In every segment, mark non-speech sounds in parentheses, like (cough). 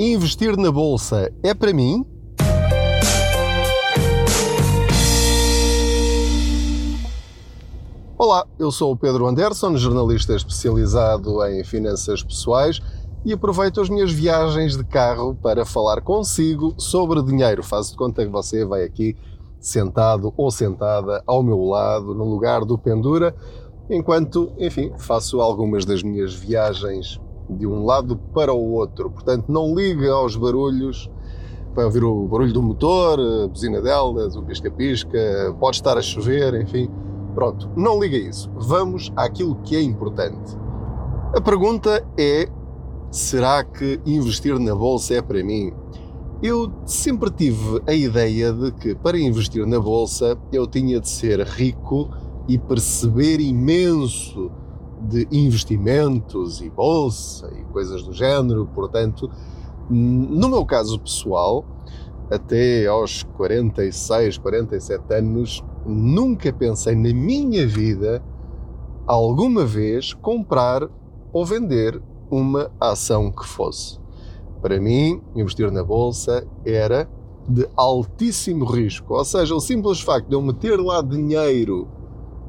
Investir na bolsa é para mim? Olá, eu sou o Pedro Anderson, jornalista especializado em finanças pessoais e aproveito as minhas viagens de carro para falar consigo sobre dinheiro. Faço de conta que você vai aqui sentado ou sentada ao meu lado, no lugar do Pendura, enquanto, enfim, faço algumas das minhas viagens de um lado para o outro. Portanto, não liga aos barulhos, vai ouvir o barulho do motor, a buzina delas, o pisca-pisca, pode estar a chover, enfim. Pronto, não liga isso. Vamos àquilo que é importante. A pergunta é: será que investir na bolsa é para mim? Eu sempre tive a ideia de que para investir na bolsa eu tinha de ser rico e perceber imenso de investimentos e bolsa e coisas do género. Portanto, no meu caso pessoal, até aos 46, 47 anos, nunca pensei na minha vida alguma vez comprar ou vender uma ação que fosse. Para mim, investir na bolsa era de altíssimo risco, ou seja, o simples facto de eu meter lá dinheiro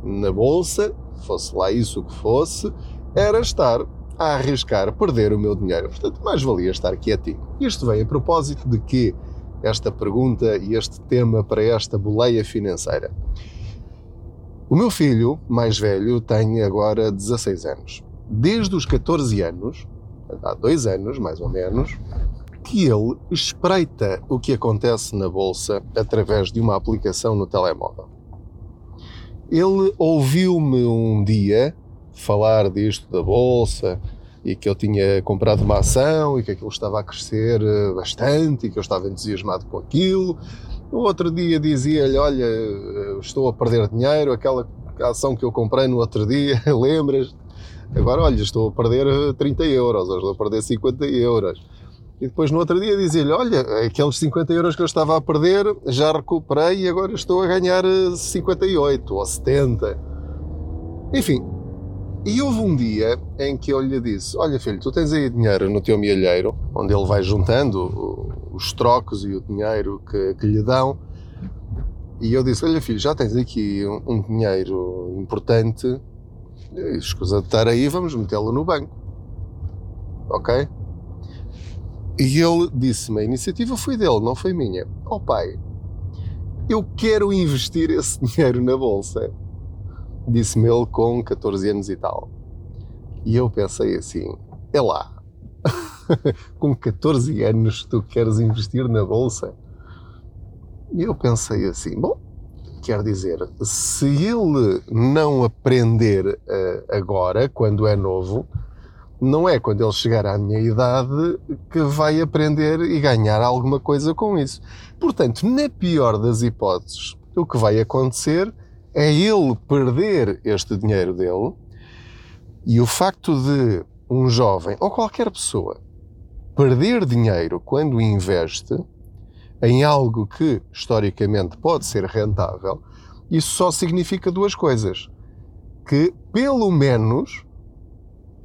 na bolsa fosse lá isso que fosse, era estar a arriscar perder o meu dinheiro. Portanto, mais valia estar quietinho. Isto vem a propósito de que esta pergunta e este tema para esta boleia financeira. O meu filho mais velho tem agora 16 anos. Desde os 14 anos, há dois anos mais ou menos, que ele espreita o que acontece na bolsa através de uma aplicação no telemóvel. Ele ouviu-me um dia falar disto da bolsa e que eu tinha comprado uma ação e que aquilo estava a crescer eh, bastante e que eu estava entusiasmado com aquilo. O outro dia dizia-lhe: Olha, eh, estou a perder dinheiro, aquela ação que eu comprei no outro dia, (laughs) lembras? Agora, olha, estou a perder 30 euros, ou estou a perder 50 euros. E depois no outro dia dizia-lhe: Olha, aqueles 50 euros que eu estava a perder já recuperei e agora estou a ganhar 58 eh, ou 70. Enfim, e houve um dia em que eu lhe disse: Olha, filho, tu tens aí dinheiro no teu mielheiro, onde ele vai juntando os trocos e o dinheiro que, que lhe dão. E eu disse: Olha, filho, já tens aqui um, um dinheiro importante, escusa de estar aí, vamos metê-lo no banco. Ok? E ele disse-me: a iniciativa foi dele, não foi minha. Oh pai, eu quero investir esse (laughs) dinheiro na bolsa. Disse-me ele com 14 anos e tal. E eu pensei assim: é lá, (laughs) com 14 anos tu queres investir na bolsa? E eu pensei assim: bom, quer dizer, se ele não aprender uh, agora, quando é novo, não é quando ele chegar à minha idade que vai aprender e ganhar alguma coisa com isso. Portanto, na pior das hipóteses, o que vai acontecer é ele perder este dinheiro dele e o facto de um jovem ou qualquer pessoa perder dinheiro quando investe em algo que historicamente pode ser rentável, isso só significa duas coisas: que pelo menos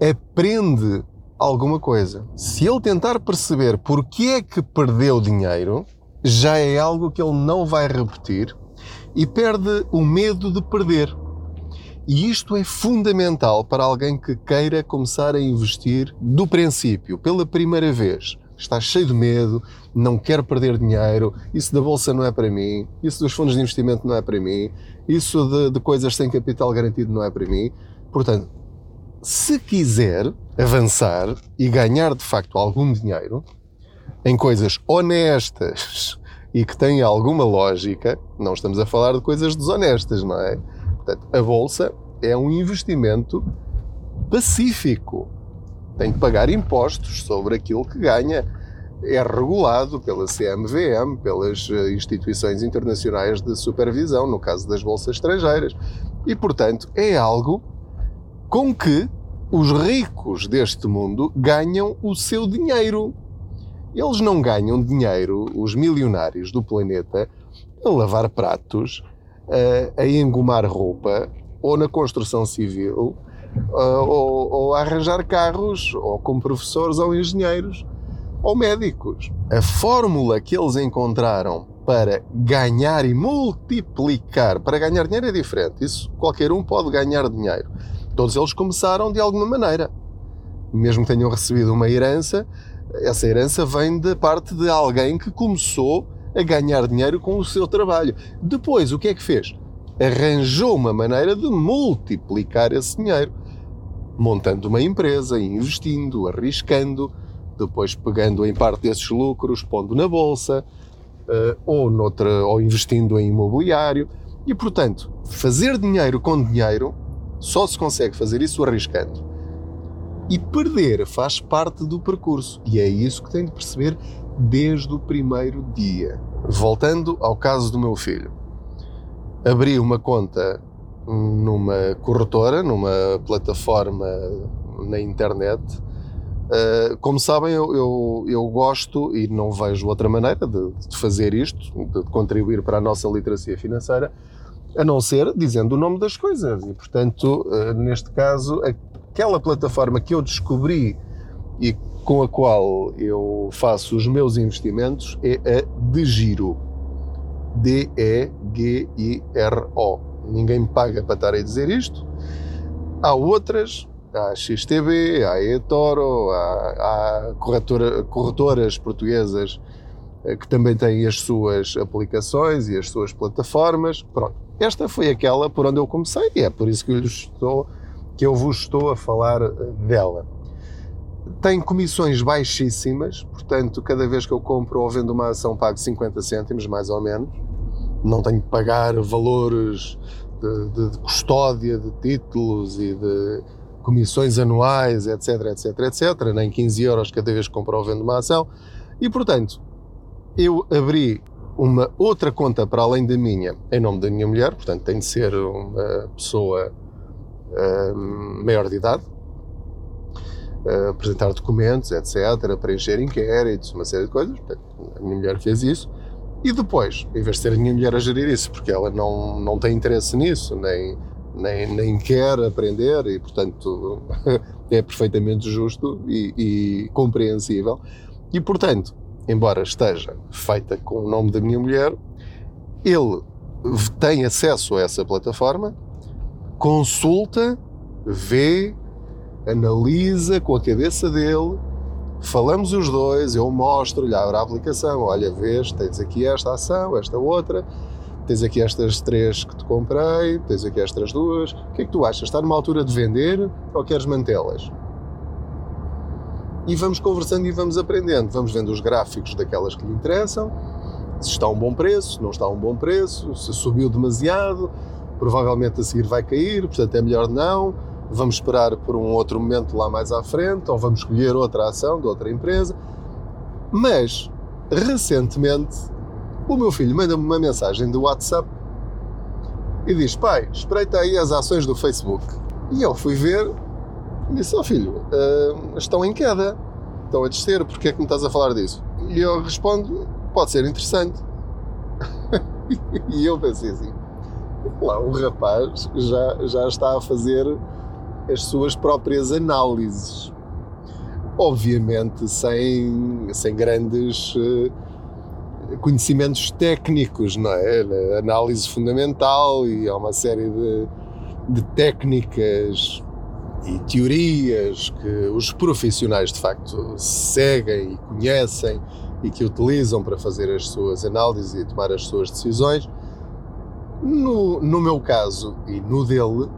aprende alguma coisa. Se ele tentar perceber porque é que perdeu dinheiro, já é algo que ele não vai repetir e perde o medo de perder. E isto é fundamental para alguém que queira começar a investir do princípio, pela primeira vez. Está cheio de medo, não quer perder dinheiro, isso da bolsa não é para mim, isso dos fundos de investimento não é para mim, isso de, de coisas sem capital garantido não é para mim. Portanto, se quiser avançar e ganhar de facto algum dinheiro em coisas honestas e que têm alguma lógica, não estamos a falar de coisas desonestas, não é? Portanto, a bolsa é um investimento pacífico. Tem que pagar impostos sobre aquilo que ganha. É regulado pela CMVM, pelas eh, instituições internacionais de supervisão, no caso das bolsas estrangeiras. E, portanto, é algo com que os ricos deste mundo ganham o seu dinheiro. Eles não ganham dinheiro, os milionários do planeta, a lavar pratos, a, a engomar roupa, ou na construção civil, ou, ou a arranjar carros, ou como professores ou engenheiros. ou médicos. A fórmula que eles encontraram para ganhar e multiplicar, para ganhar dinheiro é diferente, isso qualquer um pode ganhar dinheiro. Todos eles começaram de alguma maneira. Mesmo que tenham recebido uma herança, essa herança vem da parte de alguém que começou a ganhar dinheiro com o seu trabalho. Depois, o que é que fez? Arranjou uma maneira de multiplicar esse dinheiro, montando uma empresa, investindo, arriscando, depois pegando em parte desses lucros, pondo na bolsa, uh, ou, noutra, ou investindo em imobiliário. E, portanto, fazer dinheiro com dinheiro só se consegue fazer isso arriscando. E perder faz parte do percurso. E é isso que tem de perceber desde o primeiro dia. Voltando ao caso do meu filho. Abri uma conta numa corretora, numa plataforma na internet. Uh, como sabem, eu, eu, eu, gosto e não vejo outra maneira de, de, fazer isto, de contribuir para a nossa literacia financeira, a não ser dizendo o nome das coisas. E, portanto, uh, neste caso, aquela plataforma que eu descobri e com a qual eu faço os meus investimentos é a DeGiro. D-E-G-I-R-O. Ninguém me paga para estar a dizer isto. Há outras, há XTB, há eToro, há, há corretora, corretoras portuguesas eh, que também têm as suas aplicações e as suas plataformas. Pronto. Esta foi aquela por onde eu comecei e é por isso que eu, estou, que eu vos estou a falar eh, dela tem comissões baixíssimas, portanto, cada vez que eu compro ou vendo uma ação, pago 50 cêntimos, mais ou menos. Não tenho que pagar valores de, de, de custódia de títulos e de comissões anuais, etc, etc, etc, nem 15 euros cada vez que compro ou vendo uma ação. E, portanto, eu abri uma outra conta para além da minha, em nome da minha mulher, portanto, tem de ser uma pessoa um, maior de idade, uh, apresentar documentos, etc., preencher inquéritos, uma série de coisas. A minha mulher fez isso. E depois, em vez de ser a minha mulher a gerir isso, porque ela não, não tem interesse nisso, nem, nem, nem quer aprender, e portanto (laughs) é perfeitamente justo e, e compreensível. E portanto, embora esteja feita com o nome da minha mulher, ele tem acesso a essa plataforma, consulta, vê, analisa com a cabeça dele, falamos os dois, eu mostro-lhe, abro a aplicação, olha, vês, tens aqui esta ação, esta outra, tens aqui estas três que te comprei, tens aqui estas duas, o que é que tu achas? Está numa altura de vender ou queres mantê-las? E vamos conversando e vamos aprendendo, vamos vendo os gráficos daquelas que lhe interessam, se está a um bom preço, se não está a um bom preço, se subiu demasiado, provavelmente a seguir vai cair, portanto é melhor não, vamos esperar por um outro momento lá mais à frente, ou vamos escolher outra ação de outra empresa. Mas, recentemente, o meu filho manda-me uma mensagem do WhatsApp e diz: Pai, espreita aí as ações do Facebook. E eu fui ver disse: Ó oh, filho, uh, estão em queda, estão a descer, porque é que me estás a falar disso? E eu respondo: Pode ser interessante. (laughs) e eu pensei assim: lá, o rapaz já, já está a fazer as suas próprias análises. Obviamente sem, sem grandes uh, conhecimentos técnicos, não é? Análise fundamental e há uma série de, de técnicas e teorias que os profissionais de facto seguem e conhecem e que utilizam para fazer as suas análises e tomar as suas decisões. No, no meu caso e no dele,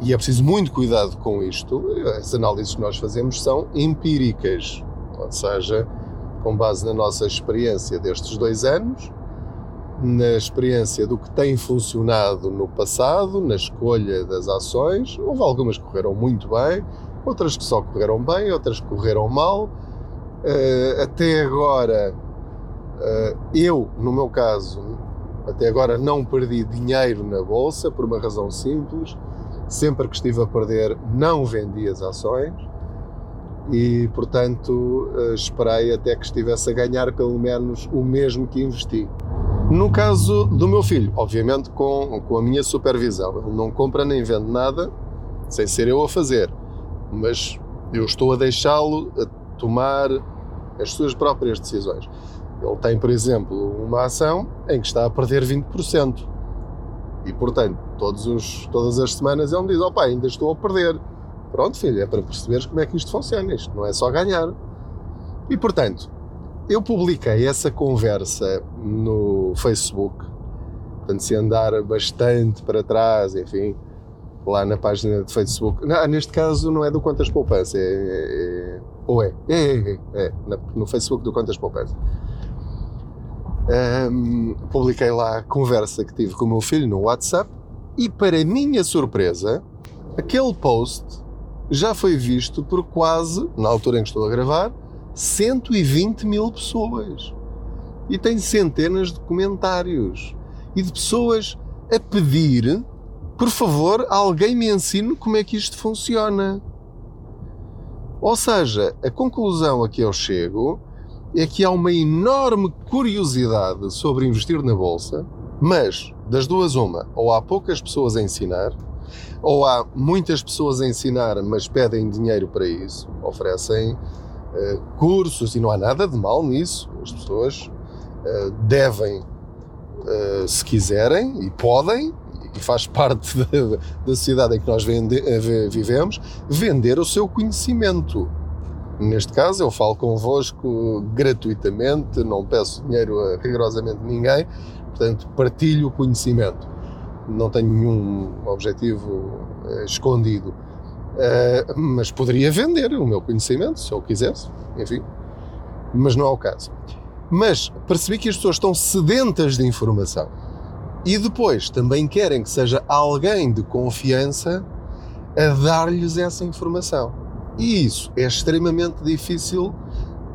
e é preciso muito cuidado com isto. As análises que nós fazemos são empíricas, ou seja, com base na nossa experiência destes dois anos, na experiência do que tem funcionado no passado, na escolha das ações. Houve algumas que correram muito bem, outras que só correram bem, outras que correram mal. Uh, até agora, uh, eu, no meu caso, até agora não perdi dinheiro na bolsa por uma razão simples Sempre que estive a perder, não vendi as ações e, portanto, eh, esperei até que estivesse a ganhar pelo menos o mesmo que investi. No caso do meu filho, obviamente com, com a minha supervisão, ele não compra nem vende nada sem ser eu a fazer, mas eu estou a deixá-lo a tomar as suas próprias decisões. Ele tem, por exemplo, uma ação em que está a perder 20%. E, portanto, todos os, todas as semanas ele me diz: opa, ainda estou a perder. Pronto, filho, é para perceberes como é que isto funciona. Isto não é só ganhar. E, portanto, eu publiquei essa conversa no Facebook. Portanto, se andar bastante para trás, enfim, lá na página de Facebook. Não, neste caso não é do Contas Poupança, é, é, é ou é? É, é, é, é no Facebook do Contas Poupança. Um, publiquei lá a conversa que tive com o meu filho no WhatsApp e, para minha surpresa, aquele post já foi visto por quase, na altura em que estou a gravar, 120 mil pessoas. E tem centenas de comentários e de pessoas a pedir por favor, alguém me ensine como é que isto funciona. Ou seja, a conclusão a que eu chego é que há uma enorme curiosidade sobre investir na bolsa, mas das duas uma, ou há poucas pessoas a ensinar, ou há muitas pessoas a ensinar, mas pedem dinheiro para isso, oferecem uh, cursos e não há nada de mal nisso. As pessoas devem, uh, se quiserem e podem, e faz parte (laughs) da, da sociedade em que nós vende, eh, vivemos, vender o seu conhecimento. Neste caso, eu falo convosco gratuitamente, não peço dinheiro a rigorosamente ninguém, portanto, partilho o conhecimento. Não tenho nenhum objetivo escondido. Uh, mas poderia vender o meu conhecimento, se eu quisesse, enfim. Mas não é o caso. Mas percebi que as pessoas estão sedentas de informação e depois também querem que seja alguém de confiança a dar-lhes essa informação. E isso é extremamente difícil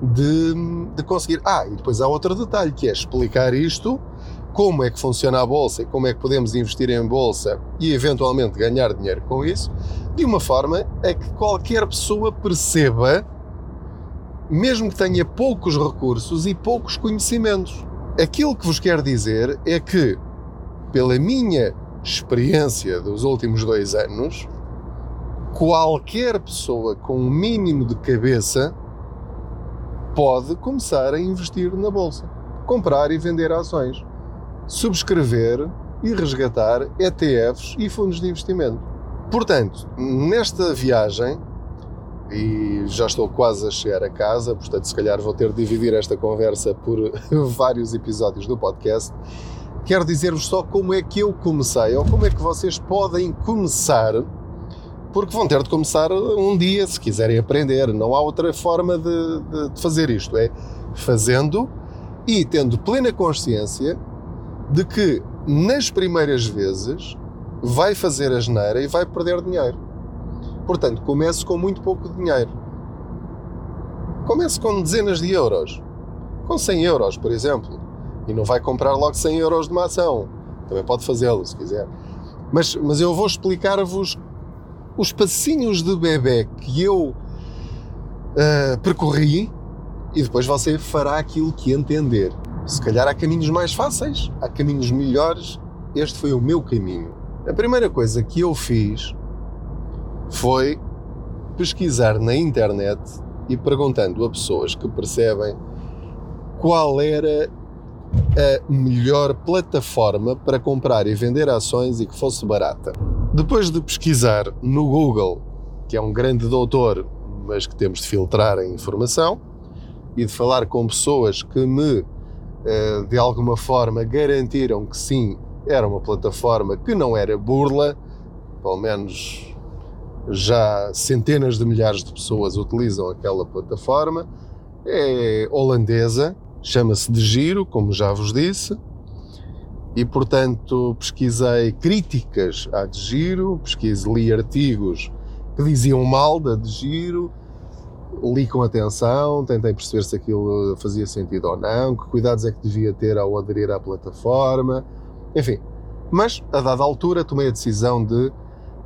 de, de conseguir. Ah, e depois há outro detalhe que é explicar isto, como é que funciona a bolsa e como é que podemos investir em bolsa e eventualmente ganhar dinheiro com isso, de uma forma a que qualquer pessoa perceba, mesmo que tenha poucos recursos e poucos conhecimentos. Aquilo que vos quero dizer é que pela minha experiência dos últimos dois anos, qualquer pessoa com um mínimo de cabeça pode começar a investir na bolsa, comprar e vender ações, subscrever e resgatar ETFs e fundos de investimento. Portanto, nesta viagem, e já estou quase a chegar a casa, portanto, se calhar vou ter de dividir esta conversa por (laughs) vários episódios do podcast quero dizer-vos só como é que eu comecei, ou como é que vocês podem começar, porque vão ter de começar um dia se quiserem aprender. Não há outra forma de, de, de fazer isto. É fazendo e tendo plena consciência de que nas primeiras vezes vai fazer a geneira e vai perder dinheiro. Portanto, comece com muito pouco dinheiro. Comece com dezenas de euros. Com 100 euros, por exemplo e não vai comprar logo 100 euros de uma ação. Também pode fazê-lo se quiser. Mas, mas eu vou explicar-vos os passinhos de bebê que eu uh, percorri e depois você fará aquilo que entender. Se calhar há caminhos mais fáceis, há caminhos melhores. Este foi o meu caminho. A primeira coisa que eu fiz foi pesquisar na internet e perguntando a pessoas que percebem qual era a melhor plataforma para comprar e vender ações e que fosse barata. Depois de pesquisar no Google, que é um grande doutor, mas que temos de filtrar a informação, e de falar com pessoas que me, eh, de alguma forma, garantiram que sim, era uma plataforma que não era burla, pelo menos já centenas de milhares de pessoas utilizam aquela plataforma, é holandesa, chama-se de Giro, como já vos disse, e portanto pesquisei críticas à de Giro, pesquisei, li artigos que diziam mal da de Giro, li com atenção, tentei perceber se aquilo fazia sentido ou não, que cuidados é que devia ter ao aderir à plataforma, enfim. Mas, a dada altura, tomei a decisão de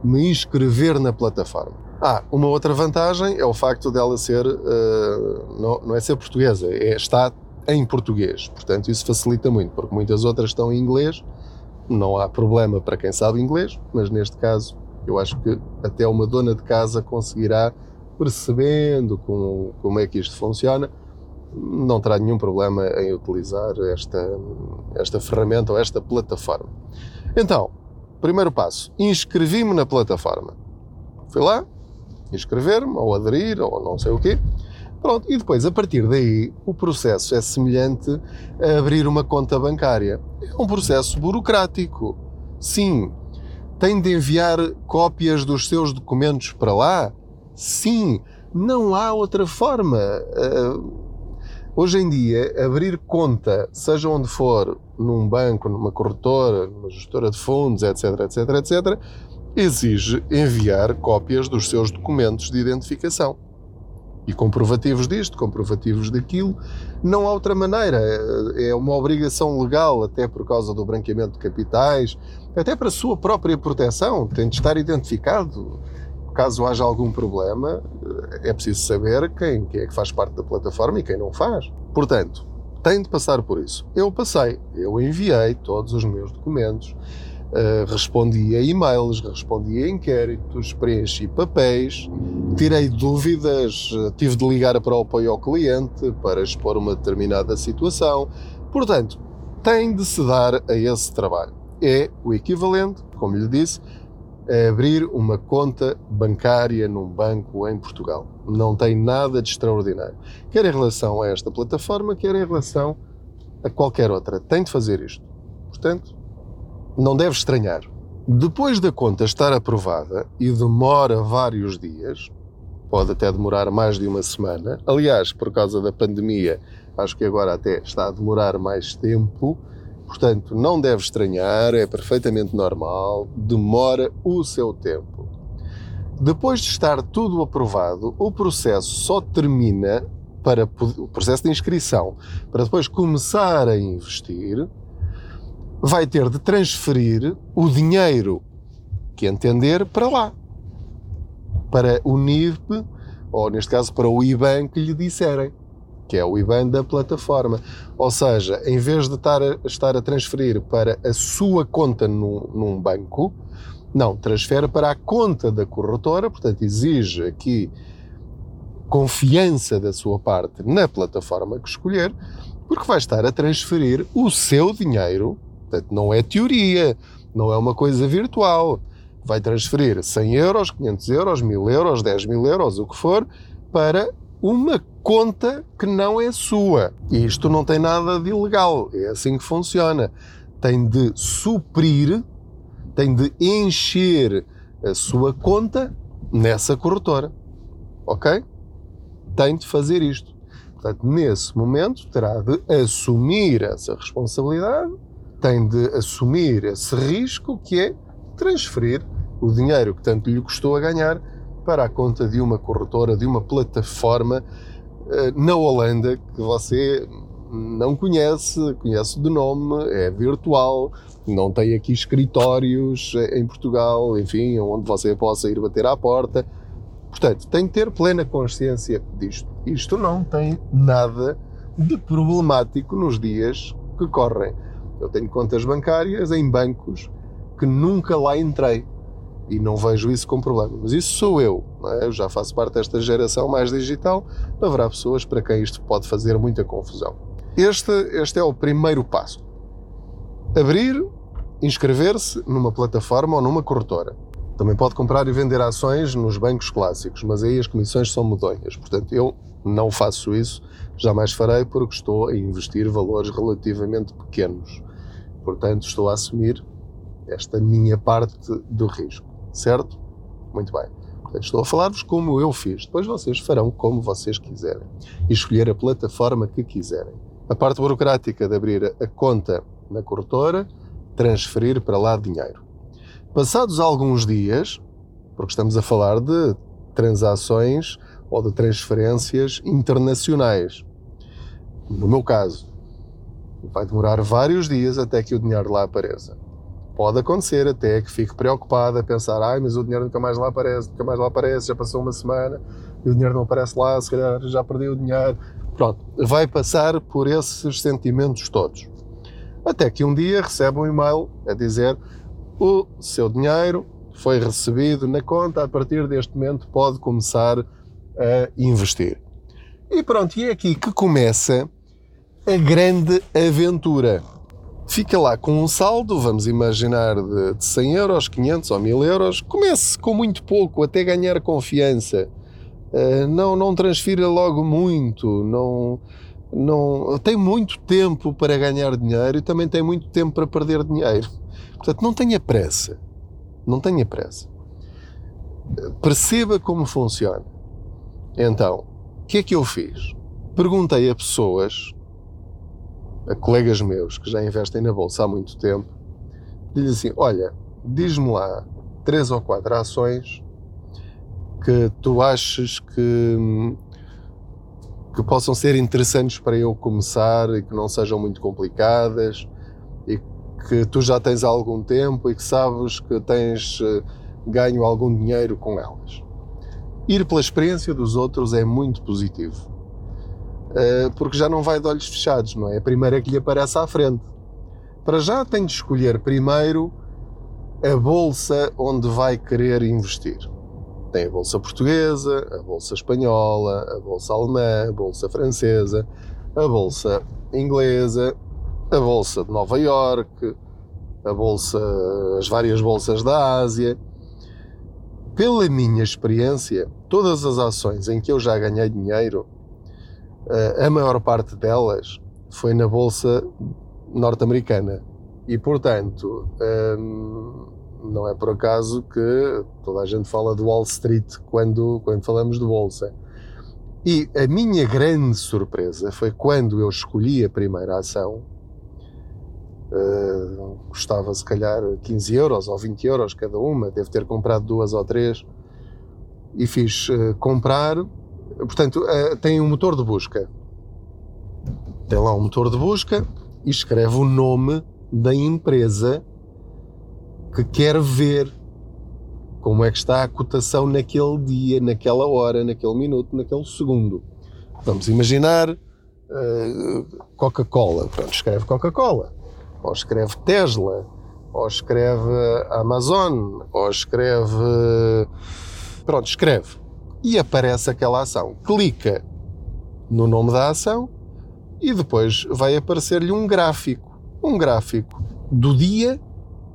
me inscrever na plataforma. Ah, uma outra vantagem é o facto dela ser, uh, não, não, é ser portuguesa, é, está em português. Portanto, isso facilita muito, porque muitas outras estão em inglês. Não há problema para quem sabe inglês, mas neste caso eu acho que até uma dona de casa conseguirá, percebendo como, como é que isto funciona, não terá nenhum problema em utilizar esta, esta ferramenta ou esta plataforma. Então, primeiro passo, inscrevi-me na plataforma. Fui lá, inscrever-me, ou aderir, ou não sei o quê. Pronto, e depois, a partir daí, o processo é semelhante a abrir uma conta bancária. É um processo burocrático. Sim. Tem de enviar cópias dos seus documentos para lá? Sim. Não há outra forma. Uh, hoje em dia, abrir conta, seja onde for, num banco, numa corretora, numa gestora de fundos, etc, etc, etc, exige enviar cópias dos seus documentos de identificação. E comprovativos disto, comprovativos daquilo. Não há outra maneira. É uma obrigação legal, até por causa do branqueamento de capitais, até para a sua própria proteção. Tem de estar identificado. Caso haja algum problema, é preciso saber quem, quem é que faz parte da plataforma e quem não faz. Portanto, tem de passar por isso. Eu passei, eu enviei todos os meus documentos, Uh, respondi a e-mails, respondi a inquéritos, preenchi papéis, tirei dúvidas, uh, tive de ligar para o apoio ao cliente para expor uma determinada situação. Portanto, tem de se dar a esse trabalho. É o equivalente, como lhe disse, a abrir uma conta bancária num banco em Portugal. Não tem nada de extraordinário. Quer em relação a esta plataforma, quer em relação a qualquer outra. Tem de fazer isto. Portanto, não deve estranhar. Depois da conta estar aprovada e demora vários dias, pode até demorar mais de uma semana. Aliás, por causa da pandemia, acho que agora até está a demorar mais tempo. Portanto, não deve estranhar, é perfeitamente normal, demora o seu tempo. Depois de estar tudo aprovado, o processo só termina para o processo de inscrição, para depois começar a investir, vai ter de transferir o dinheiro que entender para lá. Para o NIB, ou neste caso para o IBAN que lhe disserem, que é o IBAN da plataforma. Ou seja, em vez de estar a, estar a transferir para a sua conta num, num banco, não, transfere para a conta da corretora, portanto, exige aqui confiança da sua parte na plataforma que escolher, porque vai estar a transferir o seu dinheiro Portanto, não é teoria, não é uma coisa virtual. Vai transferir 100 euros, 500 euros, 1000 euros, 10 mil euros, o que for, para uma conta que não é sua. Isto não tem nada de ilegal, é assim que funciona. Tem de suprir, tem de encher a sua conta nessa corretora. Ok? Tem de fazer isto. Portanto, nesse momento, terá de assumir essa responsabilidade tem de assumir esse risco que é transferir o dinheiro que tanto lhe custou a ganhar para a conta de uma corretora, de uma plataforma eh, na Holanda que você não conhece, conhece de nome, é virtual, não tem aqui escritórios em Portugal, enfim, onde você possa ir bater à porta. Portanto, tem que ter plena consciência disto. Isto não tem nada de problemático nos dias que correm. Eu tenho contas bancárias em bancos que nunca lá entrei e não vejo isso como problema. Mas isso sou eu, é? eu já faço parte desta geração mais digital. Haverá pessoas para quem isto pode fazer muita confusão. Este, este é o primeiro passo. Abrir, inscrever-se numa plataforma ou numa corretora. Também pode comprar e vender ações nos bancos clássicos, mas aí as comissões são medonhas. Portanto, eu não faço isso, jamais farei, porque estou a investir valores relativamente pequenos. Portanto, estou a assumir esta minha parte do risco, certo? Muito bem. Portanto, estou a falar-vos como eu fiz. Depois vocês farão como vocês quiserem e escolher a plataforma que quiserem. A parte burocrática de abrir a conta na corretora, transferir para lá dinheiro. Passados alguns dias, porque estamos a falar de transações ou de transferências internacionais. No meu caso, vai demorar vários dias até que o dinheiro lá apareça. Pode acontecer até que fique preocupado a pensar, ai, mas o dinheiro nunca mais lá aparece, nunca mais lá aparece, já passou uma semana e o dinheiro não aparece lá, se calhar já perdi o dinheiro. Pronto, vai passar por esses sentimentos todos. Até que um dia recebe um e-mail a dizer o seu dinheiro foi recebido na conta, a partir deste momento pode começar a investir. E pronto, e é aqui que começa a grande aventura. Fica lá com um saldo, vamos imaginar, de, de 100 euros, 500 ou 1000 euros. Comece com muito pouco, até ganhar confiança. Uh, não, não transfira logo muito, não, não tem muito tempo para ganhar dinheiro e também tem muito tempo para perder dinheiro. Portanto, não tenha pressa. Não tenha pressa. Perceba como funciona. Então, o que é que eu fiz? Perguntei a pessoas, a colegas meus que já investem na bolsa há muito tempo, disse assim: Olha, diz-me lá três ou quatro ações que tu achas que, que possam ser interessantes para eu começar e que não sejam muito complicadas e que tu já tens há algum tempo e que sabes que tens eh, ganho algum dinheiro com elas. Ir pela experiência dos outros é muito positivo. Eh, porque já não vai de olhos fechados, não é? A primeira que lhe aparece à frente. Para já tem de escolher primeiro a bolsa onde vai querer investir. Tem a bolsa portuguesa, a bolsa espanhola, a bolsa alemã, a bolsa francesa, a bolsa inglesa, a bolsa de Nova York, a bolsa, as várias bolsas da Ásia. Pela minha experiência, todas as ações em que eu já ganhei dinheiro, a maior parte delas foi na bolsa norte-americana. E, portanto, ehm, não é por acaso que toda a gente fala de Wall Street quando, quando falamos de bolsa. E a minha grande surpresa foi quando eu escolhi a primeira ação, uh, custava se calhar 15 euros ou 20 euros cada uma, devo ter comprado duas ou três, e fiz uh, comprar. Portanto, uh, tem um motor de busca. Tem lá um motor de busca e escreve o nome da empresa que quer ver como é que está a cotação naquele dia, naquela hora, naquele minuto, naquele segundo. Vamos imaginar uh, Coca-Cola. Pronto, escreve Coca-Cola. Ou escreve Tesla. Ou escreve Amazon. Ou escreve. Pronto, escreve. E aparece aquela ação. Clica no nome da ação e depois vai aparecer-lhe um gráfico. Um gráfico do dia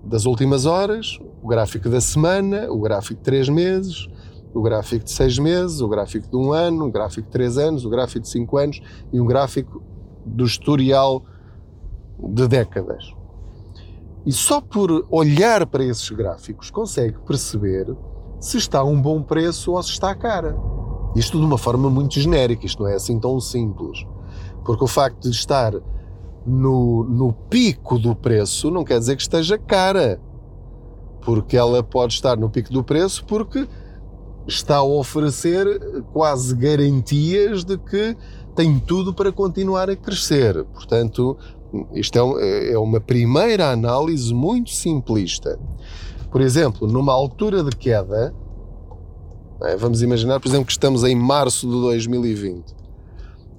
das últimas horas, o gráfico da semana, o gráfico de três meses, o gráfico de seis meses, o gráfico de um ano, o gráfico de três anos, o gráfico de cinco anos e um gráfico do historial de décadas. E só por olhar para esses gráficos consegue perceber se está a um bom preço ou se está cara. Isto de uma forma muito genérica, isto não é assim tão simples. Porque o facto de estar no, no pico do preço não quer dizer que esteja cara. Porque ela pode estar no pico do preço porque está a oferecer quase garantias de que tem tudo para continuar a crescer. Portanto, isto é, é uma primeira análise muito simplista. Por exemplo, numa altura de queda, é, vamos imaginar, por exemplo, que estamos em março de 2020,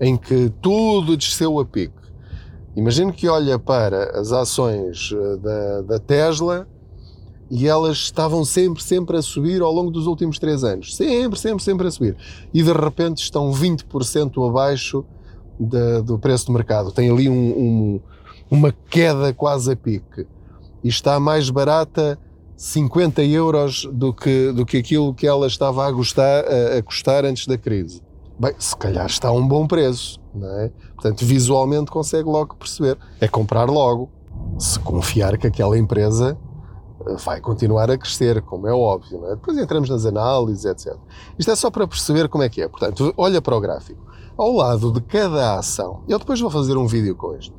em que tudo desceu a pico Imagino que olha para as ações eh, da, da Tesla e elas estavam sempre, sempre a subir ao longo dos últimos três anos. Sempre, sempre, sempre a subir. E de repente estão 20% abaixo do preço do mercado. Tem ali um, um, uma queda quase a pique. E está mais barata 50 euros do que, do que aquilo que ela estava a, gostar, a, a custar antes da crise. Bem, se calhar está a um bom preço, não é? Portanto, visualmente consegue logo perceber. É comprar logo, se confiar que aquela empresa eh, vai continuar a crescer, como é óbvio, não é? Depois entramos nas análises, etc. Isto é só para perceber como é que é. Portanto, olha para o gráfico. Ao lado de cada ação, eu depois vou fazer um vídeo com isto,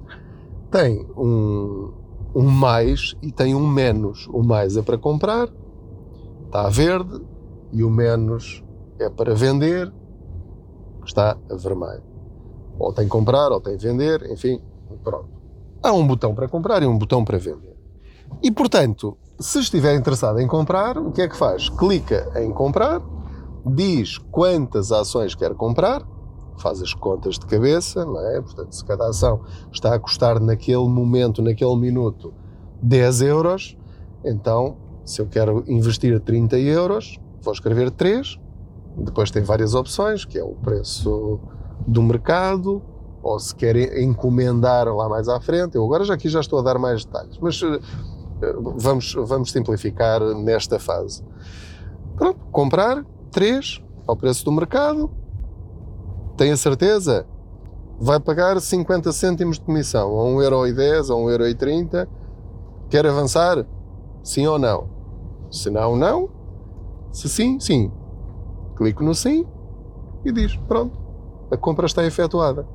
tem um, um mais e tem um menos. O mais é para comprar, está a verde, e o menos é para vender, está a vermelho. Ou tem comprar, ou tem vender, enfim, pronto. Há um botão para comprar e um botão para vender. E portanto, se estiver interessado em comprar, o que é que faz? Clica em comprar, diz quantas ações quer comprar, faz as contas de cabeça, não é? Portanto, se cada ação está a custar naquele momento, naquele minuto, 10 euros, então, se eu quero investir 30 euros, vou escrever 3, depois tem várias opções, que é o preço do mercado, ou se quer encomendar lá mais à frente. Eu agora já aqui já estou a dar mais detalhes, mas uh, vamos, vamos simplificar nesta fase. Pronto, comprar três ao preço do mercado, tem a certeza? Vai pagar 50 cêntimos de comissão, a 1,10€ ou 1,30€. Quer avançar? Sim ou não? Se não, não. Se sim, sim. Clico no sim e diz: pronto, a compra está efetuada.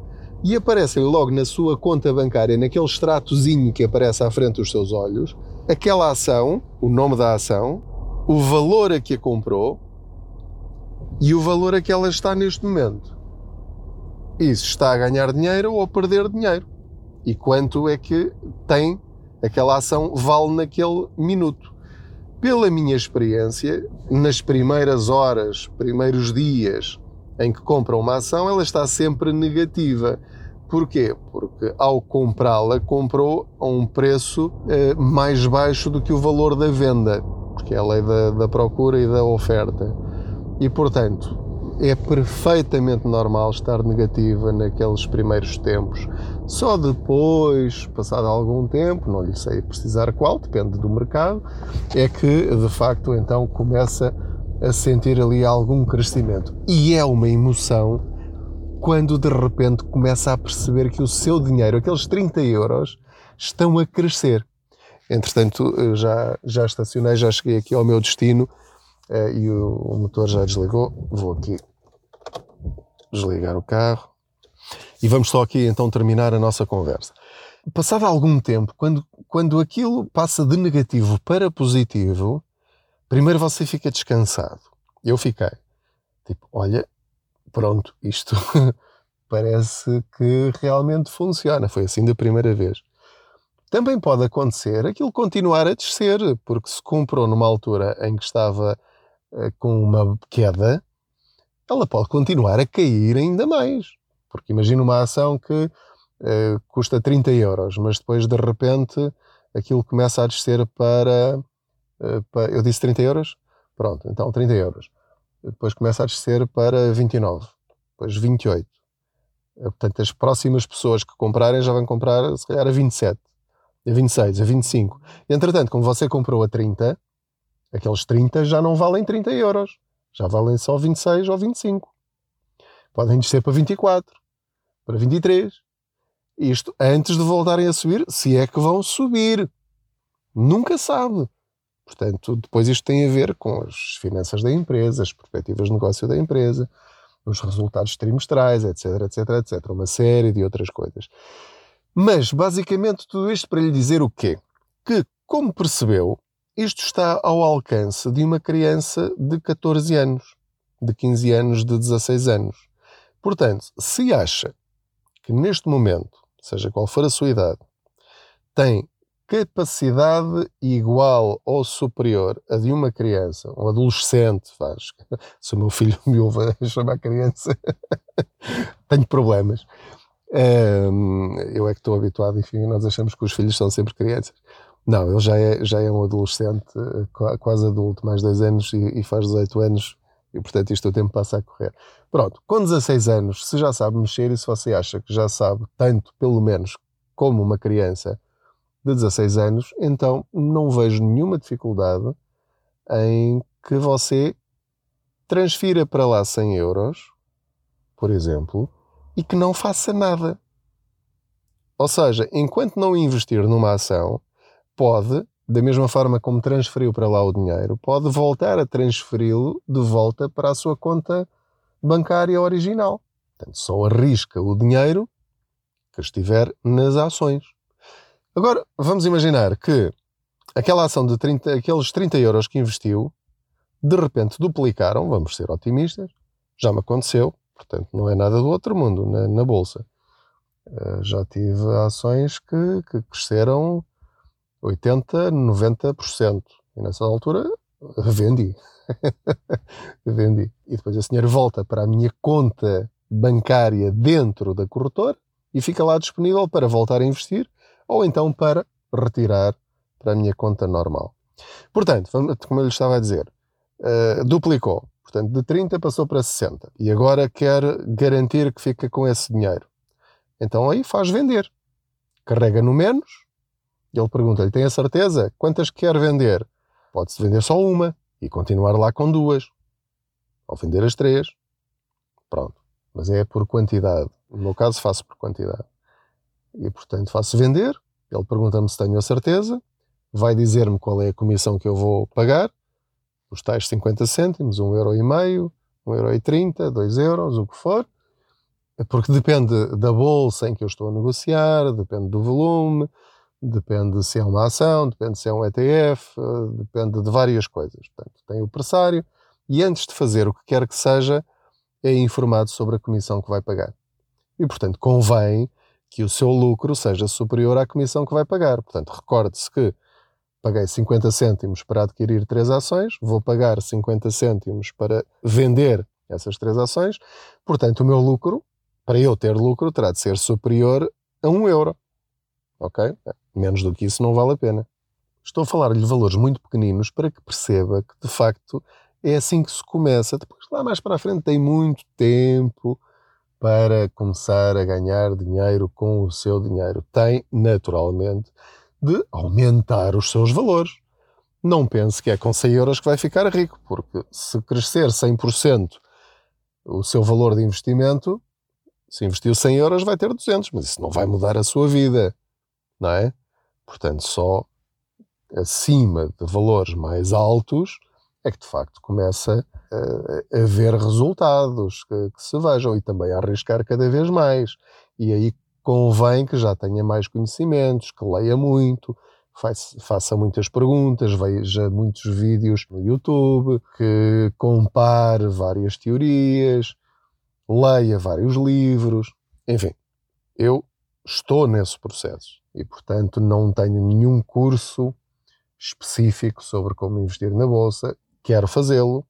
E aparece-lhe logo na sua conta bancária, naquele extratozinho que aparece à frente dos seus olhos, aquela ação, o nome da ação, o valor a que a comprou e o valor a que ela está neste momento. Isso está a ganhar dinheiro ou a perder dinheiro. E quanto é que tem aquela ação vale naquele minuto. Pela minha experiência, nas primeiras horas, primeiros dias em que compra uma ação, ela está sempre negativa. Porquê? Porque ao comprá-la, comprou a um preço eh, mais baixo do que o valor da venda, porque é a lei da, da procura e da oferta. E portanto, é perfeitamente normal estar negativa naqueles primeiros tempos. Só depois, passado algum tempo, não lhe sei precisar qual, depende do mercado, é que de facto então começa a sentir ali algum crescimento. E é uma emoção quando de repente começa a perceber que o seu dinheiro, aqueles 30 euros, estão a crescer. Entretanto, já, já estacionei, já cheguei aqui ao meu destino uh, e o, o, motor já desligou. Vou aqui desligar o carro e vamos só aqui então terminar a nossa conversa. Passado algum tempo, quando, quando aquilo passa de negativo para positivo, primeiro você fica descansado. Eu fiquei. Tipo, olha, pronto, isto (laughs) parece que realmente funciona. Foi assim da primeira vez. Também pode acontecer aquilo continuar a descer, porque se comprou numa altura em que estava uh, com uma queda, ela pode continuar a cair ainda mais. Porque imagina uma ação que uh, custa 30 euros, mas depois de repente aquilo começa a descer para, uh, para, Eu disse 30 euros? Pronto, então 30 euros. Depois começa a descer para 29, depois 28. Portanto, as próximas pessoas que comprarem já vão comprar, se calhar, a 27 a 26, a 25. Entretanto, como você comprou a 30, aqueles 30 já não valem 30 euros. Já valem só 26 ou 25. Podem descer para 24, para 23. Isto antes de voltarem a subir, se é que vão subir. Nunca sabe. Portanto, depois isto tem a ver com as finanças da empresa, as perspectivas de negócio da empresa, os resultados trimestrais, etc, etc, etc. Uma série de outras coisas. Mas, basicamente, tudo isto para lhe dizer o quê? Que, como percebeu, isto está ao alcance de uma criança de 14 anos, de 15 anos, de 16 anos. Portanto, se acha que neste momento, seja qual for a sua idade, tem capacidade igual ou superior a de uma criança, um adolescente, faz. (laughs) Se o meu filho me ouve (laughs) chamar criança, (laughs) tenho problemas. Eu é que estou habituado, enfim, nós achamos que os filhos são sempre crianças. Não, ele já é, já é um adolescente, eh, quase adulto, mais 10 anos e, e faz 18 anos, e portanto isto o tempo passa a correr. Pronto, com 16 anos, se já sabe mexer e se você acha que já sabe tanto, pelo menos, como uma criança de 16 anos, então não vejo nenhuma dificuldade em que você transfira para lá 100 euros, por exemplo, e que não faça nada. Ou seja, enquanto não investir numa ação, pode, da mesma forma como transferiu para lá o dinheiro, pode voltar a transferi-lo de volta para a sua conta bancária original. Portanto, só arrisca o dinheiro que estiver nas ações. Agora, vamos imaginar que aquela ação de 30, aqueles 30 euros que investiu, de repente duplicaram, vamos ser otimistas, já me aconteceu, Portanto, não é nada do outro mundo na, na bolsa. Uh, já tive ações que, que cresceram 80%, 90%. E nessa altura vendi. (laughs) vendi. E depois esse dinheiro volta para a minha conta bancária dentro da corretora e fica lá disponível para voltar a investir ou então para retirar para a minha conta normal. Portanto, como eu lhe estava a dizer, uh, duplicou. Portanto, de 30 passou para 60 e agora quer garantir que fica com esse dinheiro. Então aí faz vender. Carrega no menos, ele pergunta-lhe: tem a certeza? Quantas quer vender? Pode-se vender só uma e continuar lá com duas. Ou vender as três. Pronto. Mas é por quantidade. No meu caso, faço por quantidade. E portanto, faço vender. Ele pergunta-me se tenho a certeza. Vai dizer-me qual é a comissão que eu vou pagar. Os tais 50 cêntimos, um euro e meio, um euro e trinta, dois euros, o que for porque depende da bolsa em que eu estou a negociar, depende do volume, depende se é uma ação, depende se é um ETF, depende de várias coisas. Portanto, tem o pressário e antes de fazer o que quer que seja, é informado sobre a comissão que vai pagar. E, portanto, convém que o seu lucro seja superior à comissão que vai pagar. Portanto, recorde-se que paguei 50 cêntimos para adquirir três ações, vou pagar 50 cêntimos para vender essas três ações, portanto, o meu lucro para eu ter lucro, terá de ser superior a um euro. Ok? Menos do que isso não vale a pena. Estou a falar-lhe valores muito pequeninos para que perceba que, de facto, é assim que se começa. Depois, lá mais para a frente, tem muito tempo para começar a ganhar dinheiro com o seu dinheiro. Tem, naturalmente, de aumentar os seus valores. Não pense que é com 100 euros que vai ficar rico, porque se crescer 100% o seu valor de investimento, se investiu 100 euros, vai ter 200, mas isso não vai mudar a sua vida, não é? Portanto, só acima de valores mais altos é que de facto começa a, a ver resultados que, que, se vejam e também a arriscar cada vez mais. E aí convém que já tenha mais conhecimentos, que leia muito, faça muitas perguntas, veja muitos vídeos no YouTube, que compare várias teorias, leia vários livros, enfim, eu estou nesse processo e, portanto, não tenho nenhum curso específico sobre como investir na bolsa. Quero fazê-lo,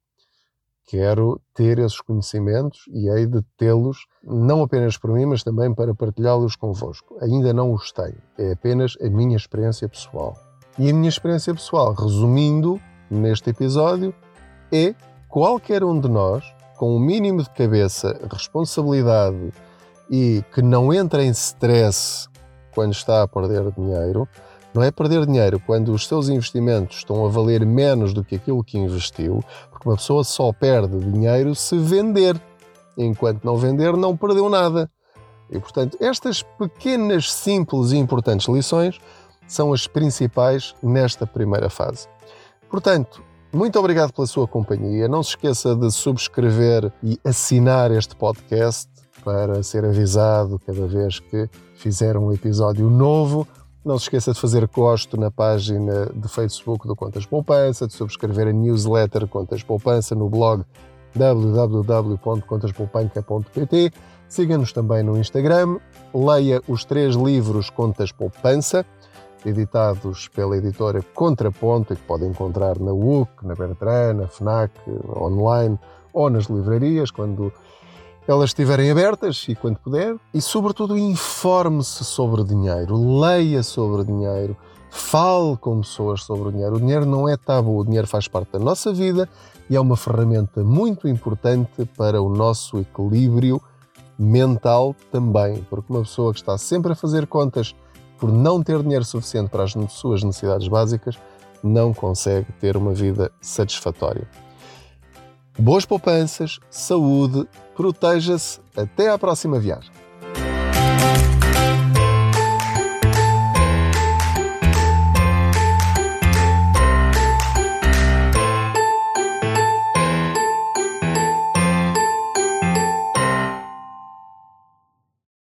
quero ter esses conhecimentos e hei de tê-los não apenas por mim, mas também para partilhá-los convosco. Ainda não os tenho, é apenas a minha experiência pessoal. E a minha experiência pessoal, resumindo neste episódio, é qualquer um de nós com o um mínimo de cabeça, responsabilidade e que não entra em stress quando está a perder dinheiro, não é perder dinheiro quando os seus investimentos estão a valer menos do que aquilo que investiu, porque uma pessoa só perde dinheiro se vender. Enquanto não vender, não perdeu nada. E, portanto, estas pequenas, simples e importantes lições são as principais nesta primeira fase. Portanto, muito obrigado pela sua companhia. Não se esqueça de subscrever e assinar este podcast para ser avisado cada vez que fizer um episódio novo. Não se esqueça de fazer gosto na página de Facebook do Contas Poupança, de subscrever a newsletter Contas Poupança no blog www.contaspoupanca.pt. Siga-nos também no Instagram, leia os três livros Contas Poupança editados pela editora Contraponto, que podem encontrar na UC, na Bertrand, na FNAC, online ou nas livrarias, quando elas estiverem abertas e quando puder. E, sobretudo, informe-se sobre dinheiro, leia sobre dinheiro, fale com pessoas sobre o dinheiro. O dinheiro não é tabu, o dinheiro faz parte da nossa vida e é uma ferramenta muito importante para o nosso equilíbrio mental também, porque uma pessoa que está sempre a fazer contas por não ter dinheiro suficiente para as suas necessidades básicas, não consegue ter uma vida satisfatória. Boas poupanças, saúde, proteja-se. Até à próxima viagem.